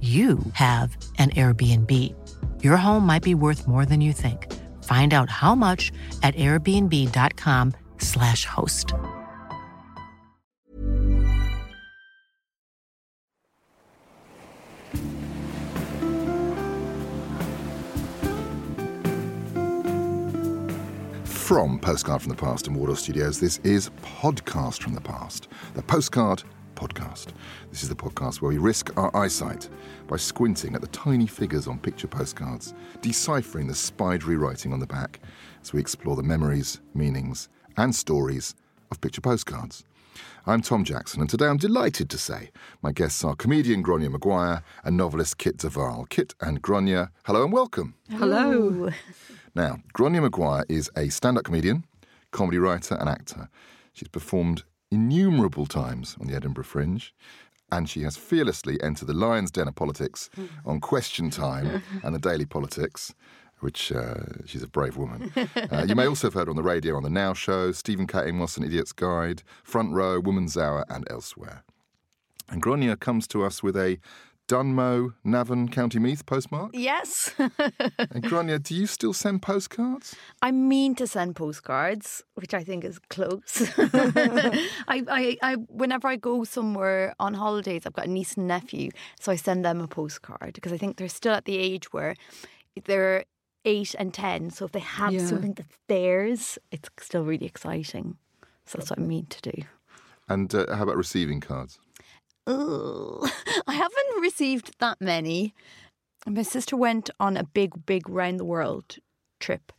you have an Airbnb. Your home might be worth more than you think. Find out how much at airbnb.com/slash host. From Postcard from the Past and Wardour Studios, this is Podcast from the Past, the Postcard podcast. This is the podcast where we risk our eyesight by squinting at the tiny figures on picture postcards, deciphering the spidery writing on the back as we explore the memories, meanings, and stories of picture postcards. I'm Tom Jackson, and today I'm delighted to say my guests are comedian Gráinne Maguire and novelist Kit de Waal. Kit and Gráinne, hello and welcome. Hello. Now, Gráinne Maguire is a stand up comedian, comedy writer, and actor. She's performed innumerable times on the Edinburgh Fringe, and she has fearlessly entered the lion's den of politics on Question Time and the Daily Politics. Which uh, she's a brave woman. Uh, you may also have heard her on the radio on the Now Show, Stephen K. Amos, An Idiot's Guide, Front Row, Woman's Hour, and elsewhere. And Gráinne comes to us with a Dunmow, Navan, County Meath postmark. Yes. And Gráinne, do you still send postcards? I mean to send postcards, which I think is close. I, I, I, whenever I go somewhere on holidays, I've got a niece and nephew, so I send them a postcard because I think they're still at the age where they're eight and ten. So if they have Yeah. something that's theirs, it's still really exciting. So that's what I mean to do. And uh, how about receiving cards? Ugh. I haven't received that many. My sister went on a big, big round the world trip.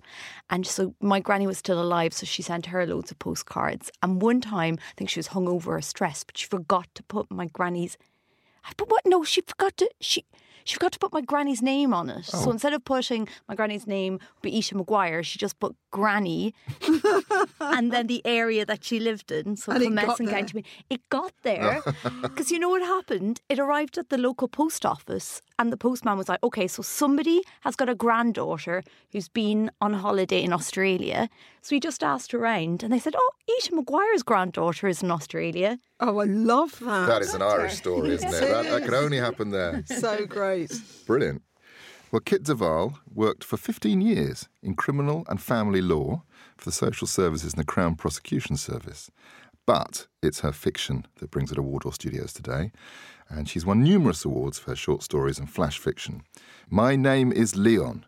And so my granny was still alive, so she sent her loads of postcards. And one time, I think she was hungover or stressed, but she forgot to put my granny's. But what? No, she forgot to. She. She forgot to put my granny's name on it. Oh. So instead of putting my granny's name, be Isha Maguire, she just put Granny and then the area that she lived in. So And it Clonmess got and there. County Meath. It got there oh. because you know what happened? It arrived at the local post office, and the postman was like, "Okay, so somebody has got a granddaughter who's been on holiday in Australia." So he just asked around, and they said, "Oh, Isha Maguire's granddaughter is in Australia." Oh, I love that. That is an Irish story, isn't it? That, that could only happen there. so great. Brilliant. Well, Kit Waal worked for 15 years in criminal and family law for the social services and the Crown Prosecution Service. But it's her fiction that brings her to Wardour Studios today. And she's won numerous awards for her short stories and flash fiction. My Name is Leon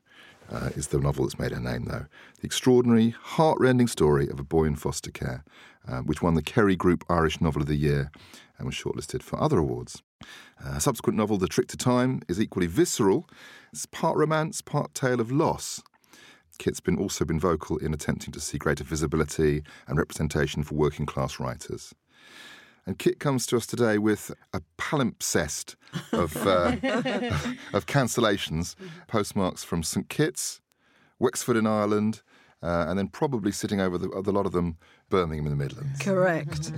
uh, is the novel that's made her name, though. The extraordinary, heartrending story of a boy in foster care, uh, which won the Kerry Group Irish Novel of the Year and was shortlisted for other awards. Uh, a subsequent novel, The Trick to Time, is equally visceral. It's part romance, part tale of loss. Kit's been also been vocal in attempting to see greater visibility and representation for working class writers. And Kit comes to us today with a palimpsest of, uh, of cancellations, postmarks from St Kitts, Wexford in Ireland, uh, and then probably sitting over the, the lot of them, Birmingham in the Midlands. Correct.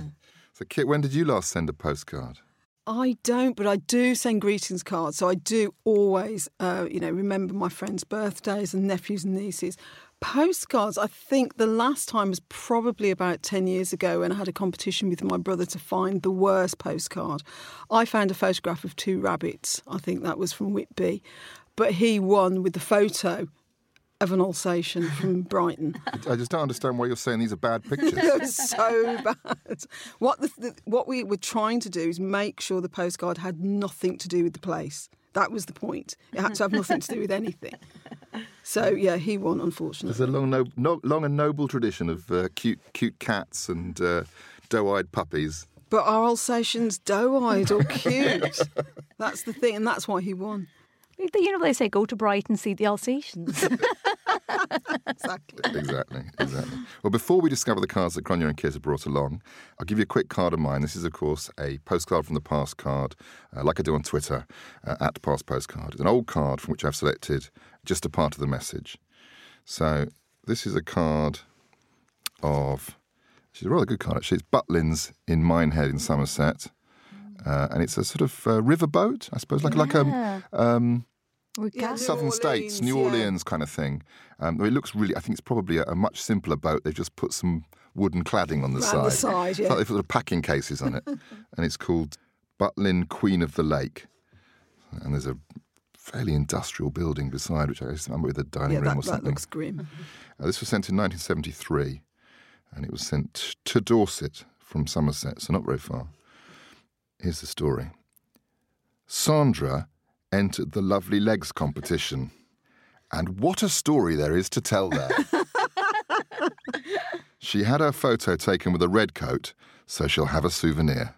So, Kit, when did you last send a postcard? I don't, but I do send greetings cards. So I do always, uh, you know, remember my friends' birthdays and nephews and nieces. Postcards, I think the last time was probably about 10 years ago when I had a competition with my brother to find the worst postcard. I found a photograph of two rabbits. I think that was from Whitby. But he won with the photo of an Alsatian from Brighton. I just don't understand why you're saying these are bad pictures. It was so bad. What the, the, what we were trying to do is make sure the postcard had nothing to do with the place. That was the point. It had to have nothing to do with anything. So yeah, he won, unfortunately. There's a long, no, no, long and noble tradition of uh, cute, cute cats and uh, doe-eyed puppies. But are Alsatians doe-eyed or cute? that's the thing, and that's why he won. You know, they say go to Brighton, see the Alsatians. Exactly. exactly, exactly. Well, before we discover the cards that Gráinne and Kit have brought along, I'll give you a quick card of mine. This is, of course, a postcard from the past card, uh, like I do on Twitter, uh, at past postcard. It's an old card from which I've selected just a part of the message. So this is a card of, she's a rather good card actually. It's Butlins in Minehead in Somerset. Uh, and it's a sort of uh, riverboat, I suppose, like like a um, Yeah, New southern states, New yeah. Orleans kind of thing. Um, it looks really. I think it's probably a, a much simpler boat. They've just put some wooden cladding on the Round side. the side, It's yeah. like they've put packing cases on it, and it's called Butlin Queen of the Lake. And there's a fairly industrial building beside, which I guess might be the dining Yeah, room that, or something. that looks grim. Uh, this was sent in 1973, and it was sent to Dorset from Somerset, so not very far. Here's the story Sandra entered the Lovely Legs competition, and what a story there is to tell there. she had her photo taken with a red coat, so she'll have a souvenir.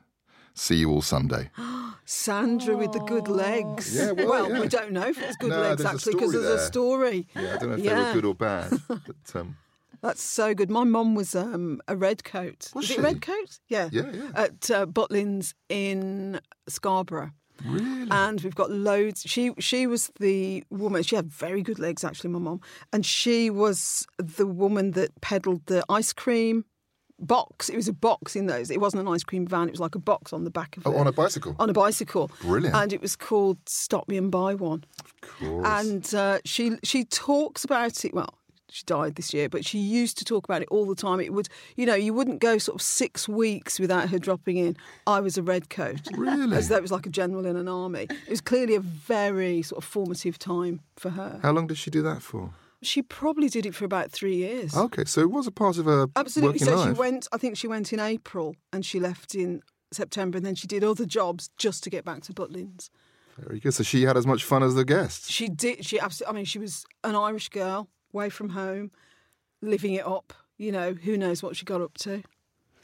See you all Sunday. Sandra with the good legs. Yeah, well, yeah. we don't know if it's good No, legs actually because story there's a story. Yeah, I don't know if they were good or bad, but um, That's so good. My mum was um, a red coat. Was Is she? it red coat? Yeah. Yeah, yeah. At uh, Butlins in Scarborough. Really? And we've got loads. She she was the woman. She had very good legs, actually, my mom. And she was the woman that peddled the ice cream box. It was a box in those. It wasn't an ice cream van. It was like a box on the back of oh, it. on a bicycle. on a bicycle. Brilliant. And it was called Stop Me and Buy One. Of course. And uh, she she talks about it. Well, she died this year, but she used to talk about it all the time. It would, you know, you wouldn't go sort of six weeks without her dropping in. I was a red coat, Really? as though it was like a general in an army. It was clearly a very sort of formative time for her. How long did she do that for? She probably did it for about three years. Okay, so it was a part of her Absolutely. working So life. she went. I think she went in April, and she left in September, and then she did other jobs just to get back to Butlins. Very good. So she had as much fun as the guests. She did. She absolutely. I mean, she was an Irish girl, away from home, living it up. You know, who knows what she got up to?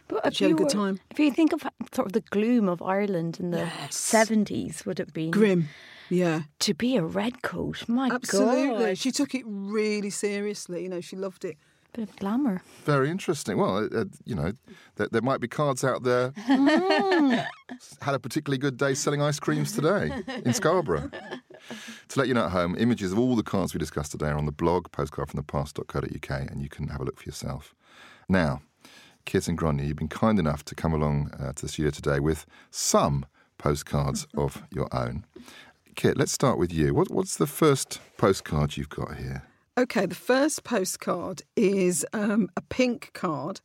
But if She had a good were- time. If you think of sort of the gloom of Ireland in the seventies, would have been Grim. Yeah, to be a redcoat? My God. absolutely. God, She took it really seriously. You know, she loved it. Bit of glamour. Very interesting. Well, uh, you know, there, there might be cards out there. had a particularly good day selling ice creams today in Scarborough. to let you know at home, images of all the cards we discussed today are on the blog postcardfromthepast.co.uk and you can have a look for yourself. Now, Kit and Gráinne, you've been kind enough to come along uh, to the studio today with some postcards of your own. Kit, let's start with you. What, what's the first postcard you've got here? Okay, the first postcard is um, a pink card,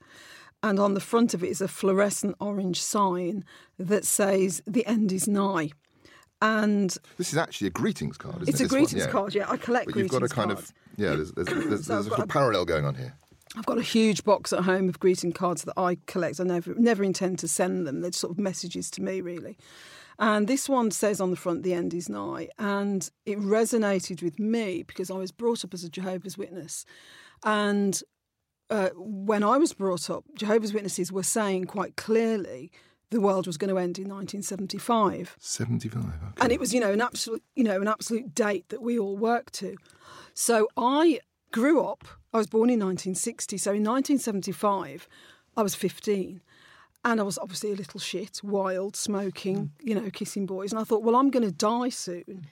and on the front of it is a fluorescent orange sign that says "The end is nigh." And This is actually a greetings card, isn't it's it? a greetings Yeah. card. Yeah, I collect But you've greetings got a kind cards. of yeah. There's, there's, there's, So there's a a- parallel going on here. I've got a huge box at home of greeting cards that I collect. I never never intend to send them. They're sort of messages to me, really. And this one says on the front, "The end is nigh," and it resonated with me because I was brought up as a Jehovah's Witness, and uh, when I was brought up, Jehovah's Witnesses were saying quite clearly the world was going to end in 1975. Seventy-five. Okay. and it was you know an absolute you know an absolute date that we all worked to so i grew up i was born in 1960 so in 1975 i was 15 and i was obviously a little shit wild smoking mm. you know kissing boys and i thought well i'm going to die soon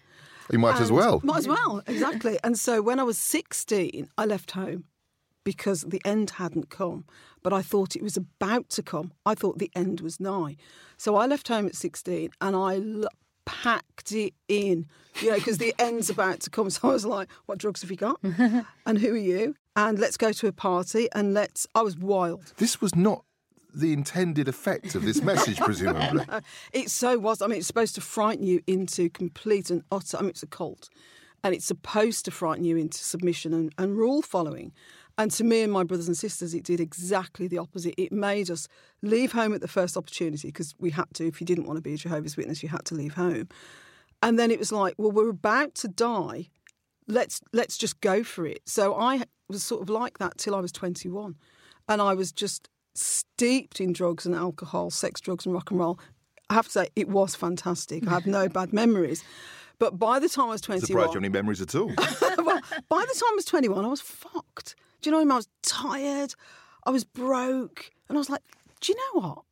you might as And- well. Might as well, exactly. and so when I was 16, I left home because the end hadn't come. But I thought it was about to come. I thought the end was nigh. So I left home at 16 and I l- packed it in, you know, because the end's about to come. So I was like, what drugs have you got? and who are you? And let's go to a party and let's. I was wild. This was not the intended effect of this message, presumably. It so was. I mean, it's supposed to frighten you into complete and utter. I mean, it's a cult, and it's supposed to frighten you into submission and, and rule following. And to me and my brothers and sisters, it did exactly the opposite. It made us leave home at the first opportunity because we had to. If you didn't want to be a Jehovah's Witness, you had to leave home. And then it was like, well, we're about to die. Let's let's just go for it. So I was sort of like that till I was 21, and I was just steeped in drugs and alcohol, sex, drugs, and rock and roll. I have to say, it was fantastic. I have no bad memories. But by the time I was 21, Surprised you have any memories at all. well, by the time I was 21, I was fucked. Do you know what I mean? I was tired, I was broke, and I was like, do you know what?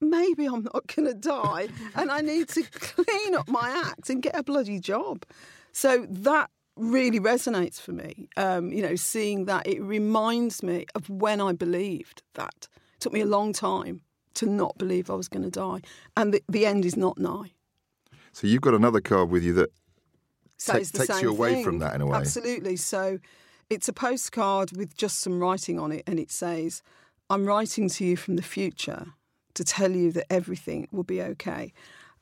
Maybe I'm not going to die, and I need to clean up my act and get a bloody job. So that really resonates for me. Um, you know, seeing that it reminds me of when I believed that. Took me a long time to not believe I was going to die, and the, the end is not nigh. So you've got another card with you that So takes you away thing. from that in a way. Absolutely. So it's a postcard with just some writing on it, and it says, I'm writing to you from the future to tell you that everything will be okay.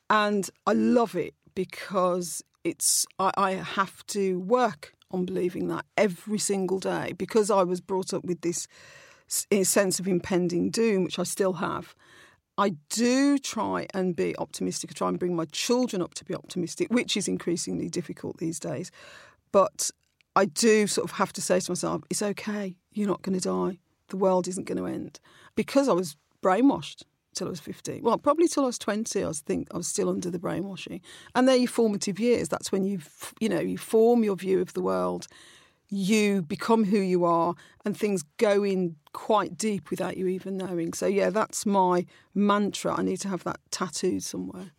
And I love it because it's I, I have to work on believing that every single day because I was brought up with this sense of impending doom, which I still have. I do try and be optimistic. I try and bring my children up to be optimistic, which is increasingly difficult these days. But I do sort of have to say to myself, it's okay. You're not going to die. The world isn't going to end. Because I was brainwashed till I was 15. Well, probably till I was 20, I was think I was still under the brainwashing. And they're your formative years. That's when you, you know, you form your view of the world. You become who you are, and things go in quite deep without you even knowing. So, yeah, that's my mantra. I need to have that tattooed somewhere.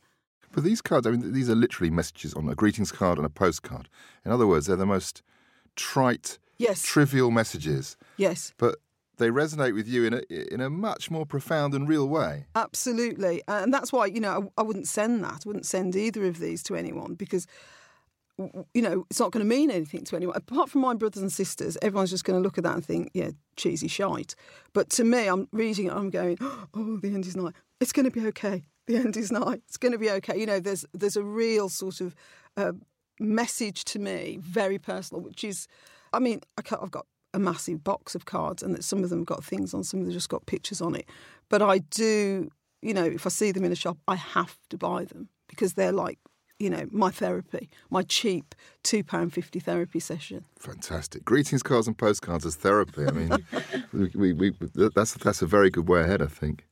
But these cards, I mean, these are literally messages on a greetings card and a postcard. In other words, they're the most trite, Yes. trivial messages, Yes. but they resonate with you in a in a much more profound and real way. Absolutely. And that's why, you know, I, I wouldn't send that. I wouldn't send either of these to anyone because, you know, it's not going to mean anything to anyone. Apart from my brothers and sisters, everyone's just going to look at that and think, yeah, cheesy shite. But to me, I'm reading it, I'm going, oh, the end is nigh. It's going to be okay. The end is nigh. It's going to be okay. You know, there's there's a real sort of uh, message to me, very personal, which is, I mean, I I've got a massive box of cards, and that some of them have got things on, some of them just got pictures on it. But I do, you know, if I see them in a shop, I have to buy them because they're like, you know, my therapy, my cheap two pound fifty therapy session. Fantastic. Greetings cards and postcards as therapy. I mean, we, we, we, that's that's a very good way ahead, I think.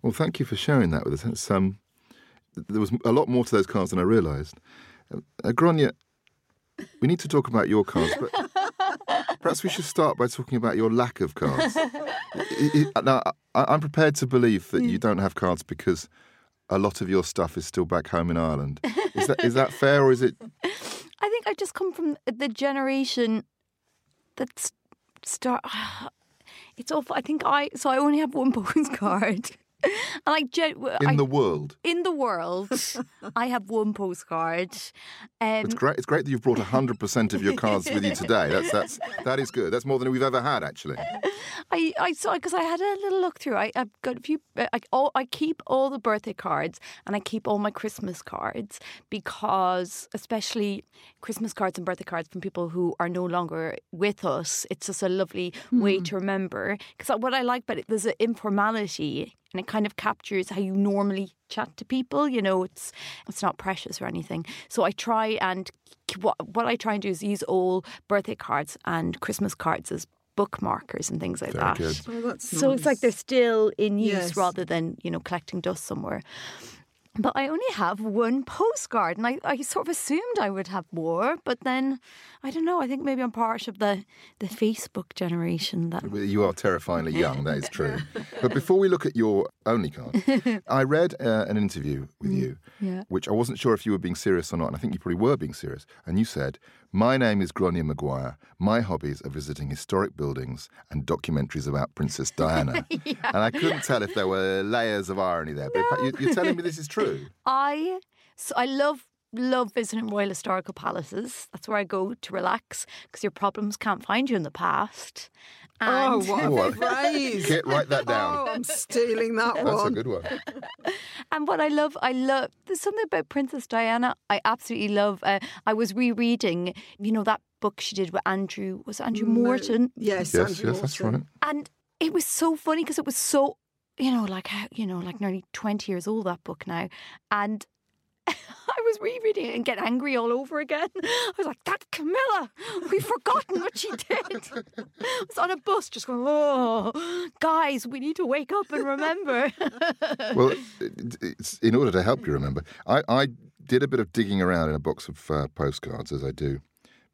Well, thank you for sharing that with us. It's, um, there was a lot more to those cards than I realised. Uh, Gráinne, we need to talk about your cards, but perhaps we should start by talking about your lack of cards. Now, I, I'm prepared to believe that you don't have cards because a lot of your stuff is still back home in Ireland. Is that is that fair, or is it? I think I just come from the generation that's start. It's awful. I think I so I only have one postcard, and I gen- In I, the world, in the world, I have one postcard. Um, it's great. It's great that you've brought hundred percent of your cards with you today. That's that's that is good. That's more than we've ever had, actually. I, I saw because I had a little look through. I, I've got a few. I, all, I keep all the birthday cards and I keep all my Christmas cards because, especially Christmas cards and birthday cards from people who are no longer with us, it's just a lovely way to remember. Because what I like about it, there's an informality and it kind of captures how you normally chat to people. You know, it's it's not precious or anything. So I try and what what I try and do is use all birthday cards and Christmas cards as bookmarkers and things like Very that. good. Oh, that's So it's like they're still in use Yes. rather than, you know, collecting dust somewhere. But I only have one postcard, and I, I sort of assumed I would have more, but then I don't know. I think maybe I'm part of the the Facebook generation that You are terrifyingly young, that is true. But before we look at your only card, I read uh, an interview with you, yeah. which I wasn't sure if you were being serious or not, and I think you probably were being serious. And you said, My name is Gráinne Maguire. My hobbies are visiting historic buildings and documentaries about Princess Diana. And I couldn't tell if there were layers of irony there. But you, you're telling me this is true. I so I love love visiting Royal Historical Palaces. That's where I go to relax because your problems can't find you in the past. Oh, what Oh, a phrase! Get write that down. Oh, I'm stealing that one. That's a good one. and what I love, I love. There's something about Princess Diana. I absolutely love. Uh, I was rereading, you know, that book she did with Andrew. Was it Andrew Morton? Yes, Yes, Andrew yes, that's right. and it was so funny because it was so you know like you know like nearly 20 years old that book now and I was rereading it and get angry all over again. I was like, "That's Camilla. We've forgotten what she did." I was on a bus, just going, "Oh, guys, we need to wake up and remember." well, it's in order to help you remember, I, I did a bit of digging around in a box of uh, postcards, as I do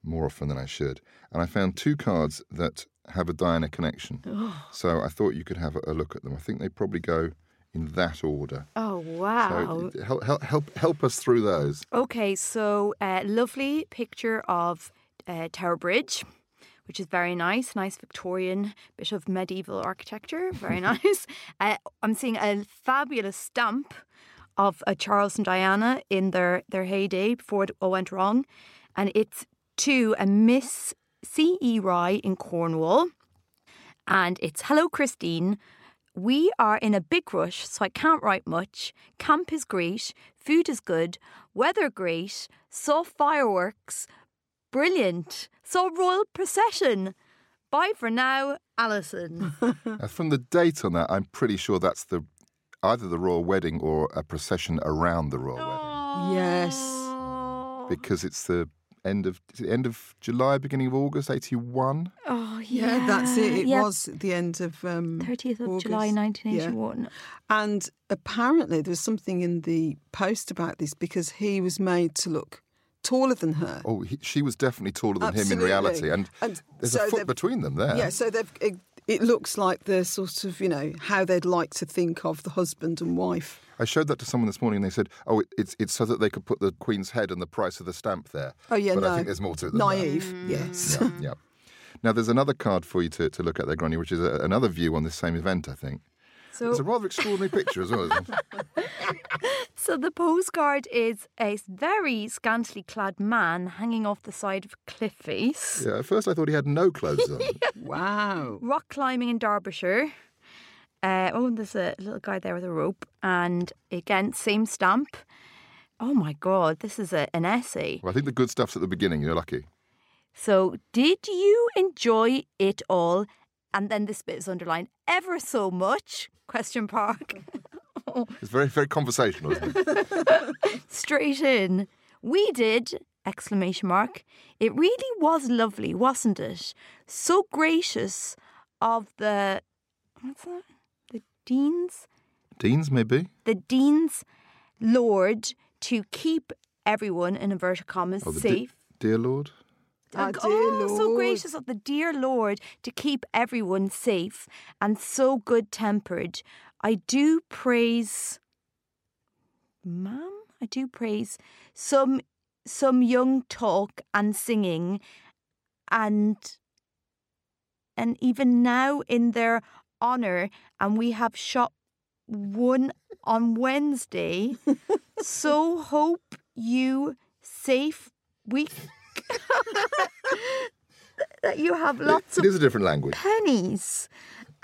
more often than I should, and I found two cards that have a Diana connection. So I thought you could have a, a look at them. I think they probably go in that order. oh wow! So help, help, help, help us through those. Okay, so uh, lovely picture of uh, Tower Bridge, which is very nice, nice Victorian bit of medieval architecture, very nice. Uh, I'm seeing a fabulous stamp of uh, Charles and Diana in their their heyday before it all went wrong, and it's to a Miss C. E. Rye in Cornwall, and it's hello Christine. We are in a big rush, so I can't write much. Camp is great, food is good, weather great, saw fireworks, brilliant, saw royal procession. Bye for now, Alison. From the date on that, I'm pretty sure that's the either the royal wedding or a procession around the royal wedding Yes. because it's the end of end of July, beginning of August, eighty one. Oh, yeah. Yeah, that's it. It Yeah. was the end of um, 30th of August. July Yeah. 1981. And apparently, there was something in the post about this because he was made to look taller than her. Oh, he, she was definitely taller than him in reality, and, And there's so a foot between them there. Yeah, so they've. It, it looks like the sort of you know how they'd like to think of the husband and wife. I showed that to someone this morning, and they said, "Oh, it, it's it's so that they could put the Queen's head and the price of the stamp there." Oh yeah, but no, I think there's more to it. Than that. naive. Mm. Yes. Yeah, yeah. Now, there's another card for you to, to look at there, Gráinne, which is a, another view on this same event, I think. So, It's a rather extraordinary picture as well, isn't it? so the postcard is a very scantily clad man hanging off the side of a cliff face. Yeah, at first I thought he had no clothes on. wow. rock climbing in Derbyshire. Uh, oh, and there's a little guy there with a rope. And again, same stamp. Oh my God, this is a, an essay. Well, I think the good stuff's at the beginning, you're lucky. So, did you enjoy it all? And then this bit is underlined ever so much? Question mark. It's very, very conversational, isn't it? Straight in. We did! Exclamation mark. It really was lovely, wasn't it? So gracious of the what's that? The deans? Deans, maybe? the Dean's Lord to keep everyone, in inverted commas, Oh, the de- safe. dear Lord? Dear oh, so gracious of the dear Lord to keep everyone safe and so good tempered. I do praise, ma'am. I do praise some some young talk and singing, and and even now in their honour, and we have shot one on Wednesday. so hope you safe week that you have lots It of is a different language. pennies.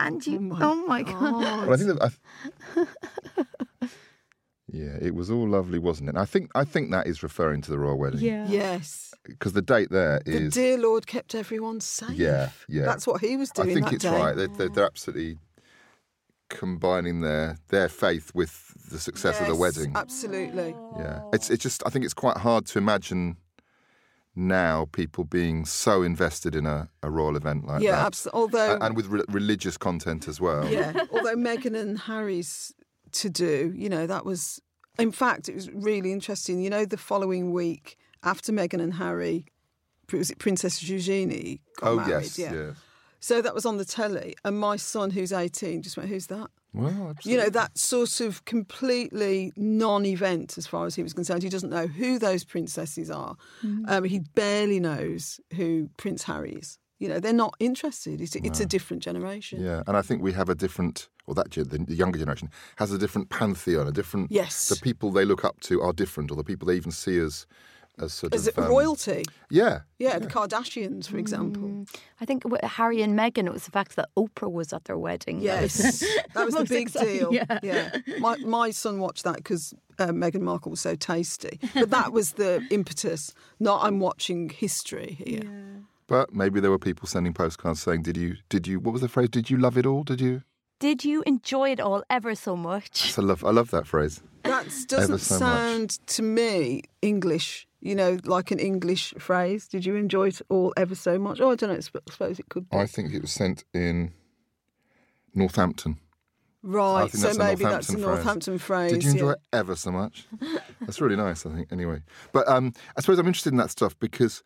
And you, oh my, oh god. But I think that. I, yeah, it was all lovely, wasn't it? And I think I think that is referring to the royal wedding. Yeah. Yes. Because the date there The dear Lord kept everyone safe. Yeah, yeah. That's what he was doing. I think that it's day. right. They're, they're, they're absolutely combining their their faith with the success of the wedding. Absolutely. Yeah, it's it's just I think it's quite hard to imagine now people being so invested in a, a royal event like yeah, that, absolutely. Although, and with re- religious content as well. yeah, although Meghan and Harry's to do, you know, that was, in fact, it was really interesting. You know, the following week after Meghan and Harry, was it Princess Eugenie got Oh married? yes, yeah. yes. So that was on the telly, and my son, who's eighteen, just went, "Who's that?" Well, absolutely. You know, that sort of completely non-event as far as he was concerned. He doesn't know who those princesses are. Um, he barely knows who Prince Harry is. You know, they're not interested. It's, it's a different generation. Yeah, and I think we have a different, or that gen- the younger generation has a different pantheon, a different. Yes. The people they look up to are different, or the people they even see as, as sort As of um, royalty. Yeah, Yeah, the Kardashians, for example. I think with Harry and Meghan, it was the fact that Oprah was at their wedding. Yes, that was the big exciting, deal. yeah. My my son watched that because uh, Meghan Markle was so tasty. But that was the impetus. Not I'm watching history here. But maybe there were people sending postcards saying, "Did you? Did you? What was the phrase? Did you love it all? Did you?" Did you enjoy it all ever so much? I love. I love that phrase. That doesn't so much. sound to me English. You know, like an English phrase. Did you enjoy it all ever so much? Oh, I don't know. I suppose it could be. I think it was sent in Northampton. Right. So that's a maybe that's a Northampton phrase. Northampton phrase. Did you enjoy yeah. it ever so much? That's really nice, I think, anyway. But um, I suppose I'm interested in that stuff because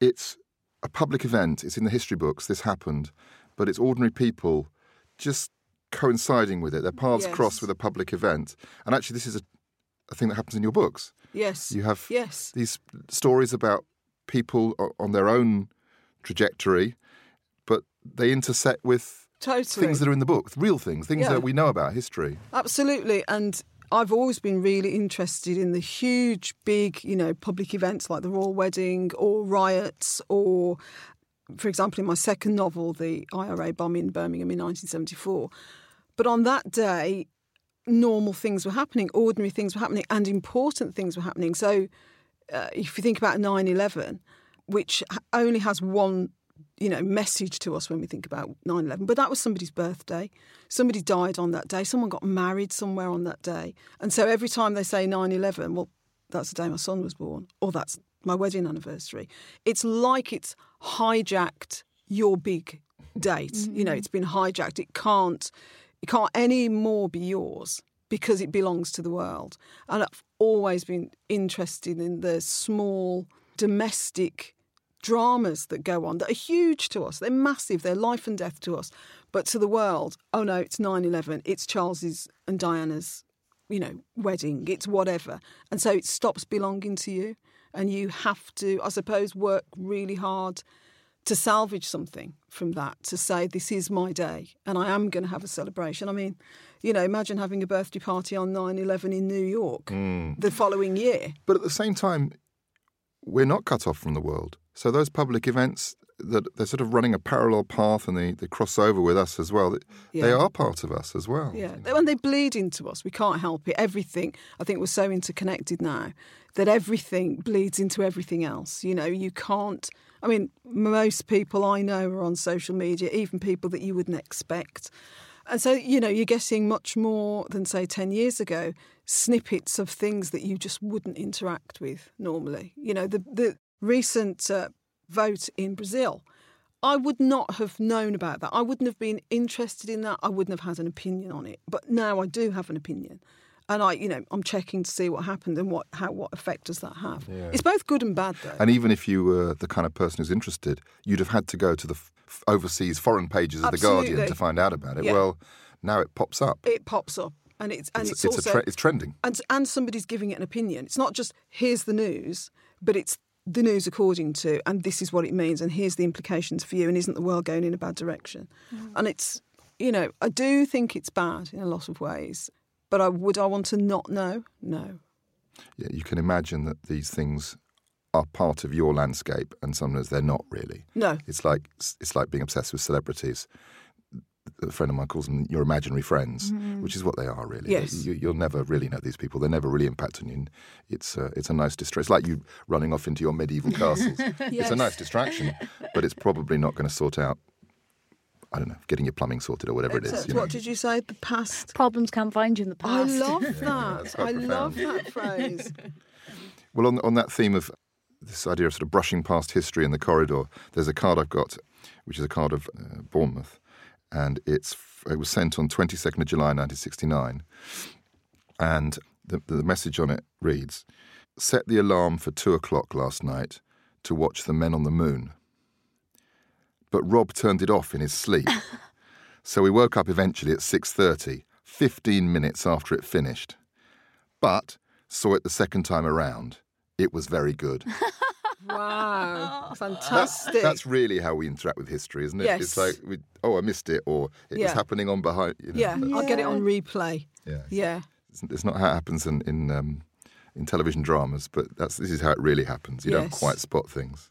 it's a public event. It's in the history books. This happened. But it's ordinary people just coinciding with it. Their paths Yes. cross with a public event. And actually, this is a, a thing that happens in your books. Yes. You have Yes. these stories about people on their own trajectory, but they intersect with Totally. things that are in the book, real things, things Yeah. that we know about history. Absolutely. And I've always been really interested in the huge, big, you know, public events like the royal wedding or riots or, for example, in my second novel, the IRA bombing in Birmingham in 1974. But on that day, normal things were happening, ordinary things were happening, and important things were happening. So uh, if you think about 9 11, which only has one you know message to us when we think about 9/11 but that was somebody's birthday. Somebody died on that day. Someone got married somewhere on that day. And so every time they say 9/11 well that's the day my son was born or that's my wedding anniversary. It's like it's hijacked your big date. You know it's been hijacked. It can't it can't any more be yours because it belongs to the world and I've always been interested in the small domestic dramas that go on that are huge to us. They're massive. They're life and death to us. But to the world, oh no, it's 9 11. It's Charles's and Diana's, you know, wedding. It's whatever. And so it stops belonging to you. And you have to, I suppose, work really hard to salvage something from that, to say, this is my day and I am going to have a celebration. I mean, you know, imagine having a birthday party on 9 11 in New York mm. the following year. But at the same time, we're not cut off from the world. So those public events that they're sort of running a parallel path and they, they cross over with us as well. They are part of us as well. Yeah, when they bleed into us, we can't help it. Everything, I think, we're so interconnected now that everything bleeds into everything else. You know, you can't. I mean, most people I know are on social media, even people that you wouldn't expect. And so, you know, you're getting much more than, say, 10 years ago, snippets of things that you just wouldn't interact with normally. You know, the, the recent uh, vote in Brazil, I would not have known about that. I wouldn't have been interested in that. I wouldn't have had an opinion on it. But now I do have an opinion. And I, you know, I'm checking to see what happened and what how what effect does that have. It's both good and bad though. And even if you were the kind of person who's interested, you'd have had to go to the f- overseas foreign pages of The Guardian to find out about it. Yeah. Well, now it pops up. it pops up and it's and it's, it's, it's, also a tre- it's trending. and and somebody's giving it an opinion. It's not just here's the news, but it's the news according to, and this is what it means, and here's the implications for you, and isn't the world going in a bad direction? Mm. And it's, you know, I do think it's bad in a lot of ways, but I would I want to not know? No. Yeah, you can imagine that these things are part of your landscape, and sometimes they're not really. No. It's like it's like being obsessed with celebrities. A friend of mine calls them your imaginary friends, mm-hmm. which is what they are really. Yes. You, you'll never really know these people. They never really impact on you. It's a, it's a nice distraction. It's like you running off into your medieval castles. It's a nice distraction, but it's probably not going to sort out. I don't know, getting your plumbing sorted or whatever it is. Except, You know. what did you say? The past. Problems can't find you in the past. I love that. quite I love that phrase. Well, on, on that theme of this idea of sort of brushing past history in the corridor, there's a card I've got, which is a card of uh, Bournemouth, and it's it was sent on 22nd of July 1969, and the, the message on it reads: "Set the alarm for two o'clock last night to watch the men on the moon." But Rob turned it off in his sleep, so we woke up eventually at 6:30, 15 minutes after it finished. But saw it the second time around. It was very good. Wow. That's, Fantastic. that's really how we interact with history, isn't it? Yes. It's like, we, oh, I missed it, or it was happening on behind. You know, yeah, that's- I'll get it on replay. yeah. Yeah. It's, it's not how it happens in in, um, in television dramas, but that's this is how it really happens. You don't quite spot things.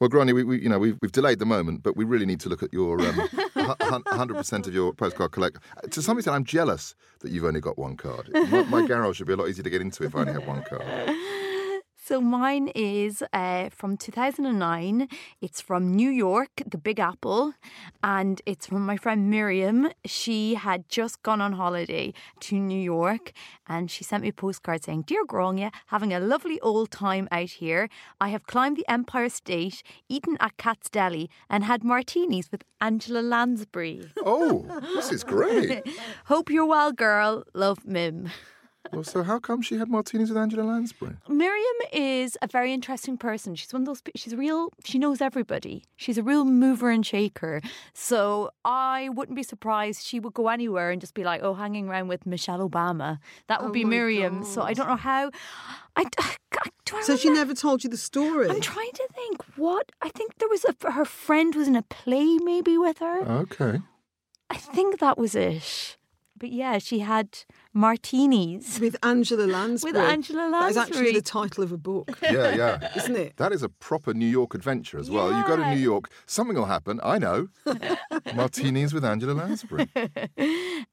Well, Gráinne, we, we you know we've, we've delayed the moment, but we really need to look at your um, hundred percent of your postcard collect. To some extent, I'm jealous that you've only got one card. My, my garage should be a lot easier to get into if I only had one card. So mine is uh, from 2009. It's from New York, the Big Apple, and it's from my friend Miriam. She had just gone on holiday to New York, and she sent me a postcard saying, "Dear Grania, having a lovely old time out here. I have climbed the Empire State, eaten at Katz's Deli, and had martinis with Angela Lansbury. Oh, this is great. Hope you're well, girl. Love, Mim." Well, so how come she had martinis with Angela Lansbury? Miriam is a very interesting person. She's one of those. She's real. She knows everybody. She's a real mover and shaker. So I wouldn't be surprised she would go anywhere and just be like, "Oh, hanging around with Michelle Obama." That would Oh be my Miriam. So I don't know how. I, I, do I So she remember- never told you the story. I'm trying to think. What I think there was a her friend was in a play maybe with her. Okay. I think that was it. But yeah, she had martinis. with Angela Lansbury. With Angela Lansbury, That is actually the title of a book, Yeah, yeah. isn't it? That is a proper New York adventure as well. You go to New York, something will happen. I know. Martinis with Angela Lansbury.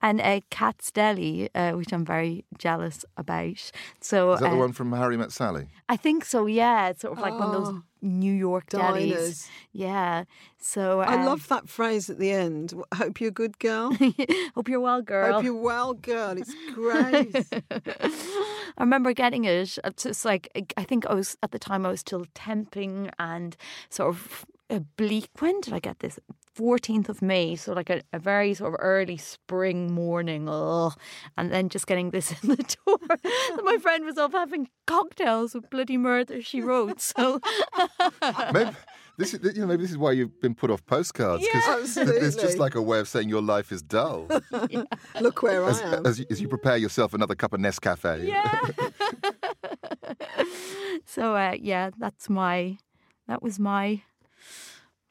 and a Katz's Deli, uh, which I'm very jealous about. So Is that the uh, one from Harry Met Sally? I think so. Yeah, it's sort of like one of those Oh, New York delis. diners. Yeah. So I um, love that phrase at the end. Hope you're a good girl. Hope you're well, girl. Hope you're well, girl. It's great. I remember getting it. It's like I think I was at the time I was still temping and sort of a bleak. When did I get this? 14th of May, so like a, a very sort of early spring morning. Ugh. And then just getting this in the door. that my friend was off having cocktails with bloody murder, she wrote. So Maybe this is you know maybe this is why you've been put off postcards Yeah, it's just like a way of saying your life is dull Look where as, I am. as, you, as you prepare yourself another cup of Nescafe. Yeah. so uh, yeah, that's my. That was my.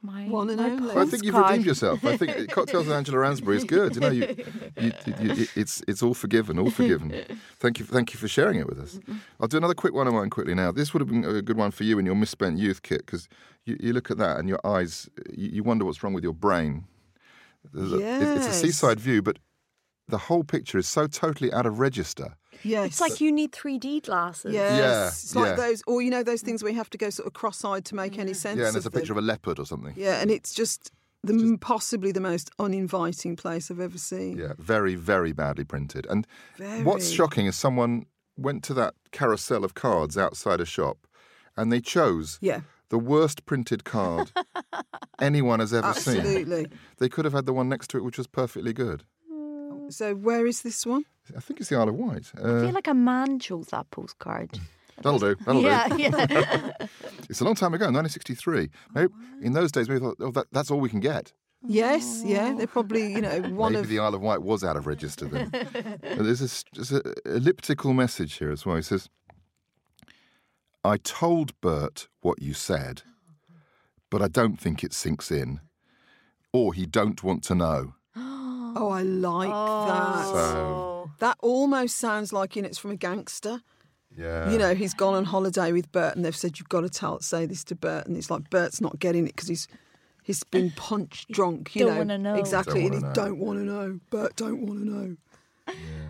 My One and my only. I think you've redeemed yourself. I think cocktails with Angela Lansbury is good. You know, you, you, you, you, it's it's all forgiven, all forgiven. Thank you, thank you for sharing it with us. I'll do another quick one of mine quickly now. This would have been a good one for you in your misspent youth kit because you, you look at that and your eyes, you, you wonder what's wrong with your brain. There's a- it's a seaside view, but the whole picture is so totally out of register. Yes. It's like you need 3D glasses. Yes. Yeah, It's like yeah. those, or you know, those things where you have to go sort of cross-eyed to make any mm. sense. Yeah, and there's a of them. picture of a leopard or something. Yeah, and it's just the possibly the most uninviting place I've ever seen. Yeah, very, very badly printed. And what's shocking is someone went to that carousel of cards outside a shop and they chose Yeah, the worst printed card anyone has ever seen. absolutely. They could have had the one next to it, which was perfectly good. So where is this one? I think it's the Isle of Wight. I Uh, feel like a man chose that postcard. that'll do. That'll yeah, do. yeah. It's a long time ago, 1963. Maybe, in those days, we thought, oh, that, that's all we can get. Yes, yeah. They're probably you know one Maybe of the Isle of Wight was out of register then. And there's this just a elliptical message here as well. He says, I told Bert what you said, but I don't think it sinks in. Or he don't want to know. Oh, I like that. Oh. So, That almost sounds like you know, it's from a gangster. yeah. You know, he's gone on holiday with Bert, and they've said you've got to tell, say this to Bert, and it's like Bert's not getting it because he's he's been punch drunk. You Don't know, wanna know. exactly, Don't and he wanna know. don't want to know. Bert don't want to know.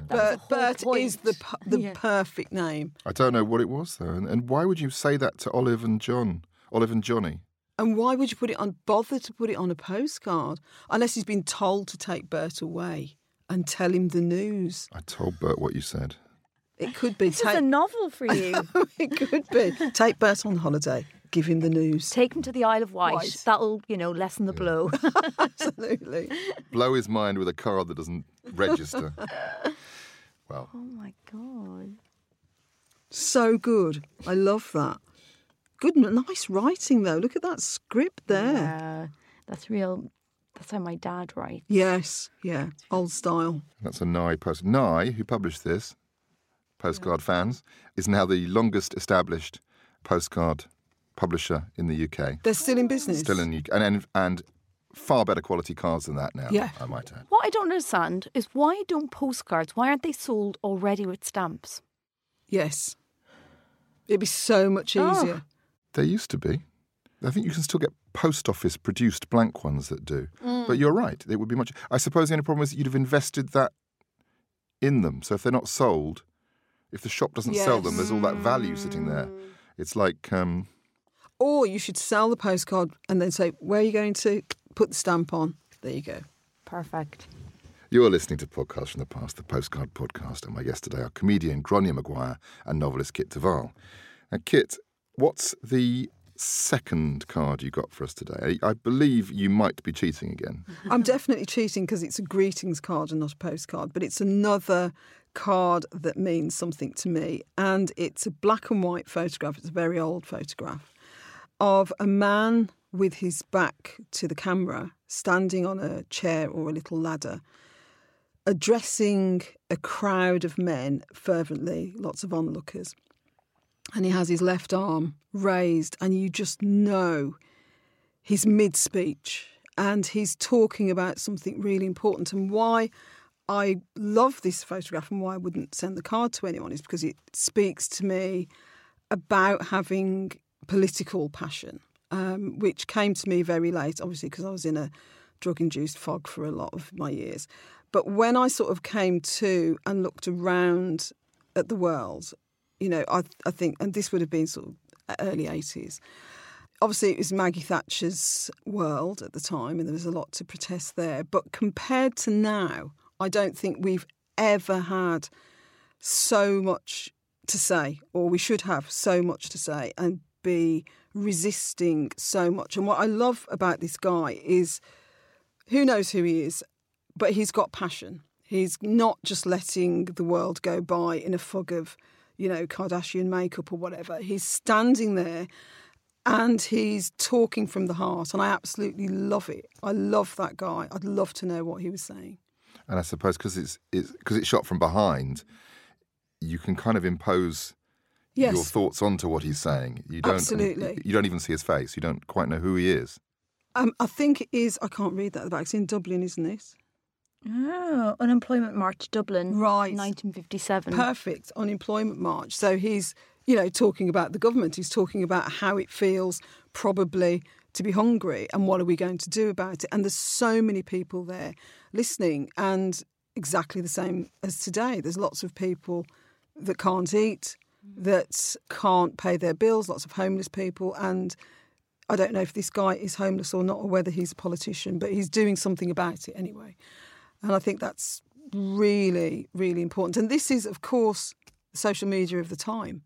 That Bert, the whole Bert is point. the pu- the Yeah. perfect name. I don't know what it was though, and, and why would you say that to Olive and John, Olive and Johnny? And why would you put it on? Bother to put it on a postcard unless he's been told to take Bert away and tell him the news. I told Bert what you said. It could be This is a novel for you. it could be take Bert on holiday. Give him the news. Take him to the Isle of Wight. Wight. That'll, you know, lessen the blow. Absolutely. Blow his mind with a card that doesn't register. well, oh my god. So good. I love that. Good, nice writing though. Look at that script there. Yeah, that's real. That's how my dad writes. Yes, yeah, old style. that's a Nye post. Nye, who published this, Postcard Fans, is now the longest established postcard publisher in the UK. They're still in business. Still in UK, and, and and far better quality cards than that now. Yeah. I might add. What I don't understand is why don't postcards? Why aren't they sold already with stamps? Yes. It'd be so much Oh. Easier. There used to be. I think you can still get post office produced blank ones that do. Mm. But you're right. It would be much. I suppose the only problem is that you'd have invested that in them. So if they're not sold, if the shop doesn't sell them, there's all that value sitting there. It's like um, Or you should sell the postcard and then say, where are you going to put the stamp on? There you go. Perfect. You're listening to Podcasts from the Past, the Postcard Podcast, and my guests today are comedian Gráinne Maguire and novelist Kit de Waal. Now, Kit, what's the second card you got for us today? I believe you might be cheating again. I'm definitely cheating because it's a greetings card and not a postcard, but it's another card that means something to me. And it's a black and white photograph, it's a very old photograph of a man with his back to the camera, standing on a chair or a little ladder, addressing a crowd of men fervently, lots of onlookers. And he has his left arm raised, and you just know he's mid speech and he's talking about something really important. And why I love this photograph and why I wouldn't send the card to anyone is because it speaks to me about having political passion, um, which came to me very late, obviously, because I was in a drug induced fog for a lot of my years. But when I sort of came to and looked around at the world, you know, I, I think, and this would have been sort of uh, early 80s. Obviously, it was Maggie Thatcher's world at the time, and there was a lot to protest there. But compared to now, I don't think we've ever had so much to say, or we should have so much to say, and be resisting so much. And what I love about this guy is who knows who he is, but he's got passion. He's not just letting the world go by in a fog of, you know, Kardashian makeup or whatever. He's standing there and he's talking from the heart. And I absolutely love it. I love that guy. I'd love to know what he was saying. And I suppose because it's it's because it's shot from behind, you can kind of impose Yes. your thoughts onto what he's saying. You don't Absolutely. You don't even see his face. You don't quite know who he is. Um, I think it is, I can't read that at the back. It's in Dublin, isn't it? Oh, Unemployment March, Dublin. Right. 1957. Perfect. Unemployment March. So he's, you know, talking about the government. He's talking about how it feels probably to be hungry and what are we going to do about it. And there's so many people there listening and exactly the same as today. There's lots of people that can't eat, mm. that can't pay their bills, lots of homeless people. And I don't know if this guy is homeless or not or whether he's a politician, but he's doing something about it anyway. And I think that's really, really important. And this is, of course, social media of the time,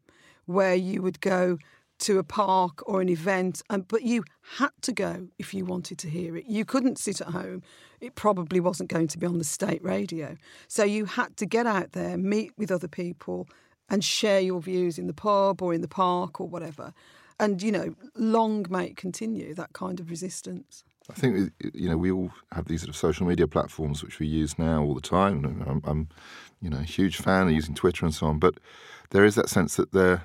where you would go to a park or an event, and but you had to go if you wanted to hear it. You couldn't sit at home. It probably wasn't going to be on the state radio. So you had to get out there, meet with other people, and share your views in the pub or in the park or whatever. And, you know, long may it continue, that kind of resistance. I think you know we all have these sort of social media platforms which we use now all the time. I'm, I'm you know, a huge fan of using Twitter and so on. But there is that sense that they're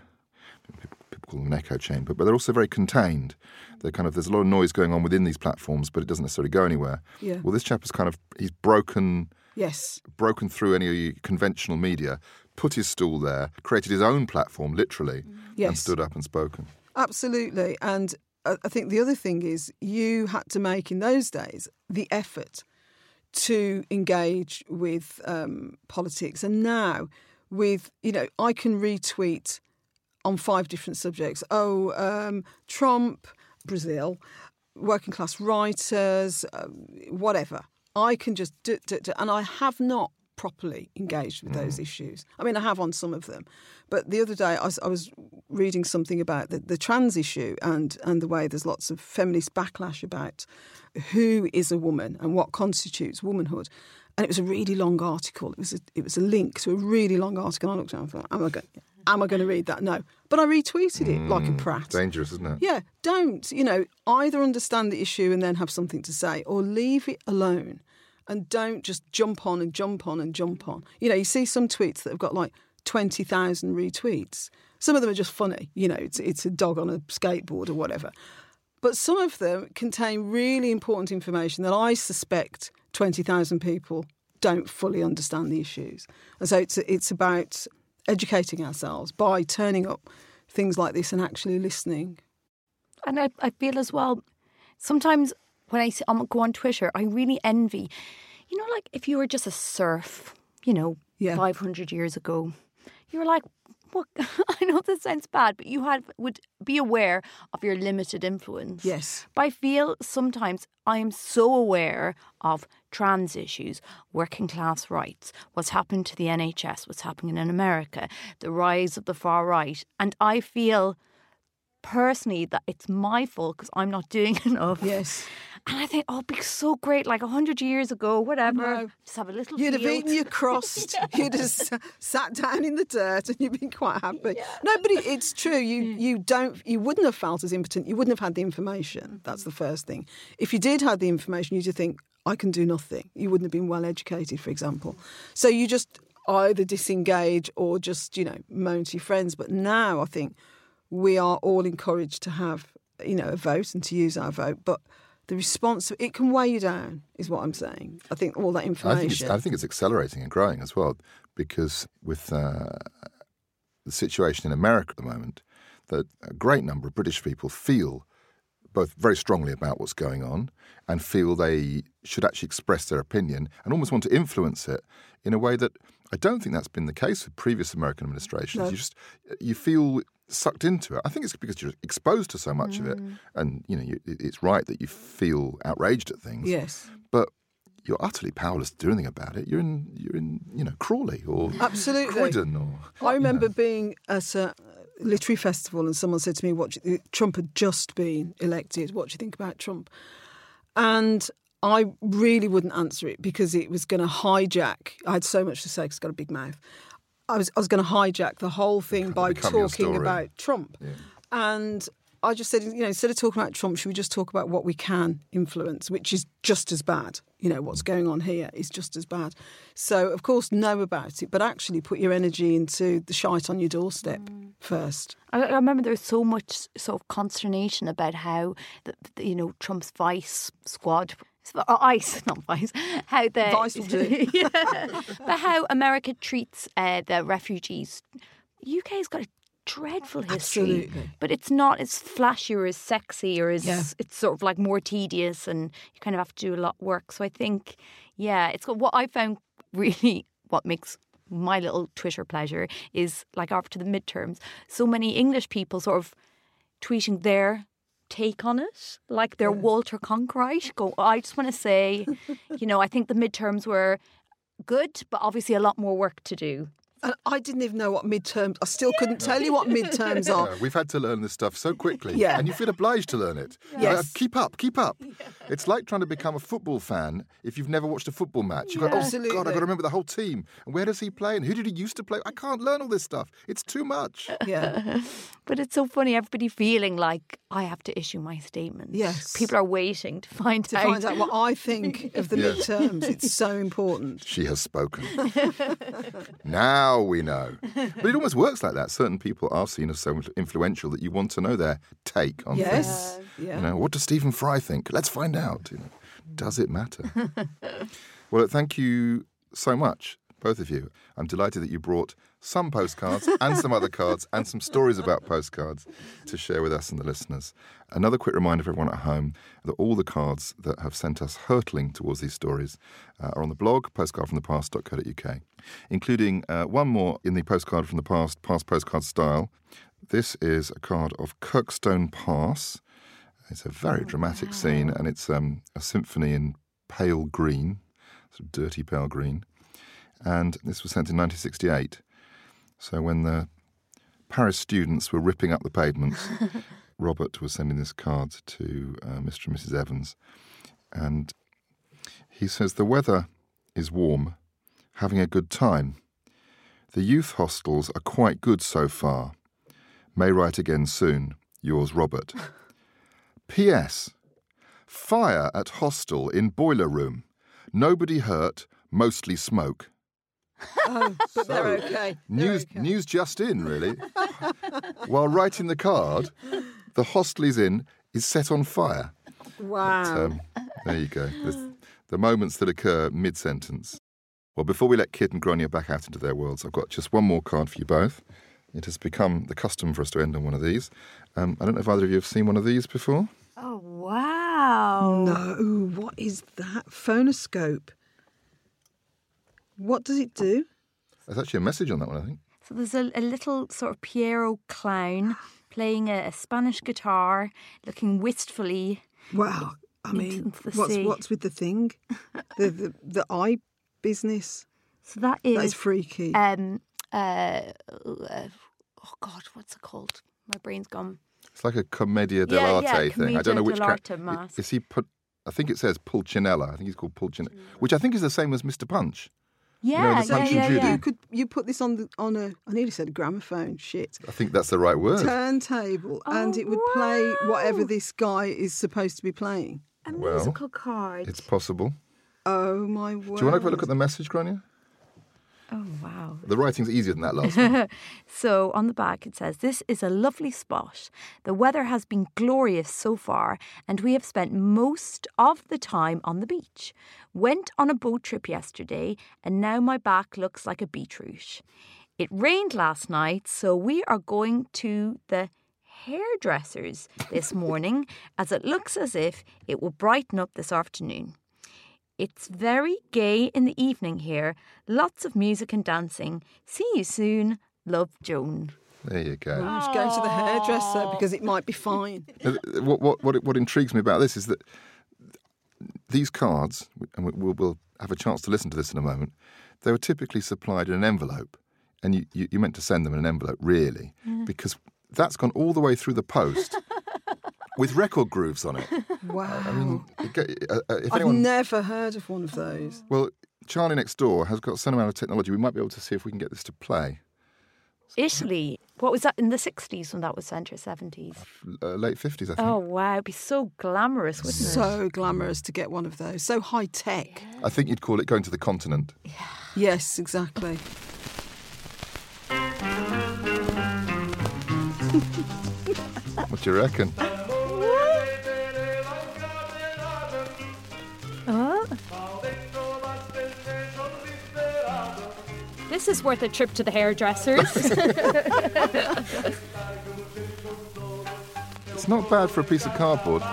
people call them an echo chamber, but they're also very contained. They're kind of there's a lot of noise going on within these platforms, but it doesn't necessarily go anywhere. Yeah. Well, this chap has kind of he's broken Yes. broken through any conventional media, put his stool there, created his own platform, literally, and Yes. stood up and spoken. Absolutely. And I think the other thing is you had to make in those days the effort to engage with um, politics. And now, with, you know, I can retweet on five different subjects. Oh, um, Trump, Brazil, working class writers, uh, whatever. I can just do, do, and I have not properly engaged with those mm. issues. I mean, I have on some of them, but the other day I was, I was reading something about the, the trans issue and and the way there's lots of feminist backlash about who is a woman and what constitutes womanhood. And it was a really long article. It was a, it was a link to a really long article. I looked at it and thought, am I going, am I going to read that? No. But I retweeted it like a mm, prat. Dangerous, isn't it? Yeah, don't. You know, either understand the issue and then have something to say, or leave it alone and don't just jump on and jump on and jump on. You know, you see some tweets that have got like 20,000 retweets. Some of them are just funny. You know, it's, it's a dog on a skateboard or whatever. But some of them contain really important information that I suspect 20,000 people don't fully understand the issues. And so it's, it's about educating ourselves by turning up things like this and actually listening. And I, I feel as well, sometimes when I um, go on Twitter, I really envy, you know, like if you were just a serf, you know, Yeah. 500 years ago, you were like, what? I know this sounds bad, but you had would be aware of your limited influence. Yes. But I feel sometimes I am so aware of trans issues, working class rights, what's happened to the NHS, what's happening in America, the rise of the far right, and I feel personally that it's my fault because I'm not doing enough. Yes. And I think, oh, it'd be so great, like a hundred years ago, whatever. No. Just have a little. You'd have field. eaten your crust. You'd have s- sat down in the dirt, and you'd been quite happy. No, but it, it's true. You you don't. You wouldn't have felt as impotent. You wouldn't have had the information. That's the first thing. If you did have the information, you'd think, I can do nothing. You wouldn't have been well educated, for example. So you just either disengage or just you know moan to your friends. But now I think we are all encouraged to have you know a vote and to use our vote, but. The response it can weigh you down, is what I'm saying. I think all that I think, it's, information. I think it's accelerating and growing as well because with uh, the situation in America at the moment, that a great number of British people feel both very strongly about what's going on and feel they should actually express their opinion and almost want to influence it in a way that I don't think that's been the case with previous American administrations. No. You just you feel sucked into it. I think it's because you're exposed to so much of it, Mm. and you know you, it's right that you feel outraged at things Yes, but you're utterly powerless to do anything about it. You're in, you're in, you know, Crawley or absolutely. Croydon or. I remember being at a literary festival and someone said to me, "What Trump had just been elected. What do you think about Trump?" And I really wouldn't answer it because it was going to hijack. I had so much to say because I've got a big mouth. I was I was going to hijack the whole thing by talking about Trump, and. I just said, you know, instead of talking about Trump, should we just talk about what we can influence, which is just as bad. You know, what's going on here is just as bad. So, of course, know about it, but actually put your energy into the shite on your doorstep mm. first. I, I remember there was so much sort of consternation about how the, the, you know Trump's vice squad. Uh, ICE, not vice. How the Vice will do. yeah, but how America treats uh, the refugees. UK's got a dreadful history, Absolutely. but it's not as flashy or as sexy or as Yeah. it's sort of like more tedious, and you kind of have to do a lot of work. So I think, yeah, it's got what I found really what makes my little Twitter pleasure is like after the midterms, so many English people sort of tweeting their take on it, like their Walter Cronkite. Go, I just want to say, you know, I think the midterms were good, but obviously a lot more work to do. And I didn't even know what midterms. I still couldn't tell you what midterms are. Uh, we've had to learn this stuff so quickly, Yeah. and you feel obliged to learn it. Yes. Uh, keep up, keep up. Yeah. It's like trying to become a football fan if you've never watched a football match. You've got, oh God, I've got to remember the whole team. And where does he play? And who did he used to play? I can't learn all this stuff. It's too much. Yeah. But it's so funny, everybody feeling like I have to issue my statement. Yes. People are waiting to find to out. find out what I think of the Yeah. midterms. It's so important. She has spoken. now Now we know. but it almost works like that. Certain people are seen as so influential that you want to know their take on things. Yes. Yeah. You know, what does Stephen Fry think? Let's find out. You know, does it matter? well, thank you so much, both of you. I'm delighted that you brought some postcards and some other cards and some stories about postcards to share with us and the listeners. Another quick reminder for everyone at home that all the cards that have sent us hurtling towards these stories uh, are on the blog, postcardfromthepast.co.uk, including uh, one more in the postcard from the past, past postcard style. This is a card of Kirkstone Pass. It's a very dramatic scene, and it's um, a symphony in pale green, sort of dirty pale green. And this was sent in 1968. So when the Paris students were ripping up the pavements, Robert was sending this card to uh, Mr. and Mrs. Evans. And he says, The weather is warm, having a good time. The youth hostels are quite good so far. May write again soon. Yours, Robert. P.S. Fire at hostel in boiler room. Nobody hurt, mostly smoke. Oh, but they're okay. They're News, okay. news just in, really. While writing the card, the hostel he's in is set on fire. Wow. Um, there you go. The, the moments that occur mid sentence. Well, before we let Kit and Gráinne back out into their worlds, I've got just one more card for you both. It has become the custom for us to end on one of these. Um, I don't know if either of you have seen one of these before. Oh, wow. no, what is that? Phonoscope. What does it do? There's actually a message on that one, I think. So there's a, a little sort of Pierrot clown playing a, a Spanish guitar, looking wistfully. Wow. I mean, what's sea. what's with the thing? The the, the eye business. So that is, That is freaky. um uh, uh oh god, what's it called? My brain's gone. It's like a commedia dell'arte yeah, thing. I don't know which dell'arte ca- mask. Is he put? I think it says Pulcinella. I think he's called Pulcinella, which I think is the same as Mr. Punch. Yeah, the yeah, Punch yeah, yeah. you could you put this on the on a I nearly said gramophone. Shit. I think that's the right word. Turntable, and Oh, it would oh, play whatever this guy is supposed to be playing. A Well, musical card. It's possible. Oh my word! Do you want to have a look at the message, Gráinne? Oh wow. The writing's easier than that last one. So on the back it says, This is a lovely spot. The weather has been glorious so far, and we have spent most of the time on the beach. Went on a boat trip yesterday, and now my back looks like a beetroot. It rained last night, so we are going to the hairdressers this morning, as it looks as if it will brighten up this afternoon. It's very gay in the evening here. Lots of music and dancing. See you soon. Love, Joan. There you go. You should go to the hairdresser because it might be fine. Uh, What, what, what, what intrigues me about this is that these cards, and we- we'll, we'll have a chance to listen to this in a moment, they were typically supplied in an envelope. And you, you, you meant to send them in an envelope, really, because that's gone all the way through the post with record grooves on it. Wow. I mean, it go- uh, uh, if I've anyone. never heard of one of those. Well, Charlie next door has got some amount of technology. We might be able to see if we can get this to play. Italy. What was that in the 60s when that was sent or 70s? Uh, late 50s, I think. Oh, wow. It'd be so glamorous, wouldn't it? So glamorous to get one of those. So high tech. I think you'd call it going to the continent. Yes, exactly. What do you reckon? This is worth a trip to the hairdressers. It's not bad for a piece of cardboard.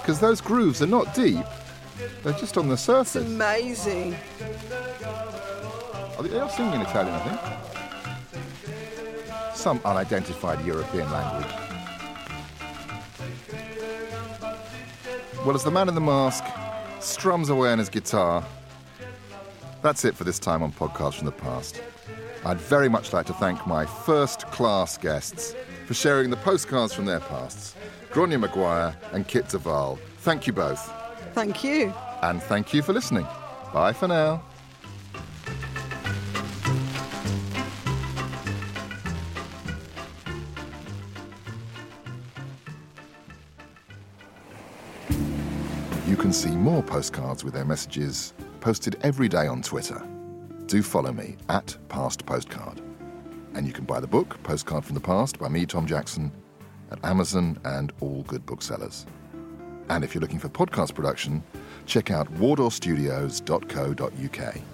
Because those grooves are not deep, they're just on the It's surface. amazing. Are they, they are singing in Italian, I think. Some unidentified European language. Well, as the man in the mask strums away on his guitar, that's it for this time on Podcast from the Past. I'd very much like to thank my first class guests for sharing the postcards from their pasts Gráinne Maguire and Kit de Waal. Thank you both. Thank you. And thank you for listening. Bye for now. You can see more postcards with their messages posted every day on Twitter. do follow me at Past Postcard. And you can buy the book, Postcard from the Past, by me, Tom Jackson, at Amazon and all good booksellers. And if you're looking for podcast production, check out wardourstudios.co.uk.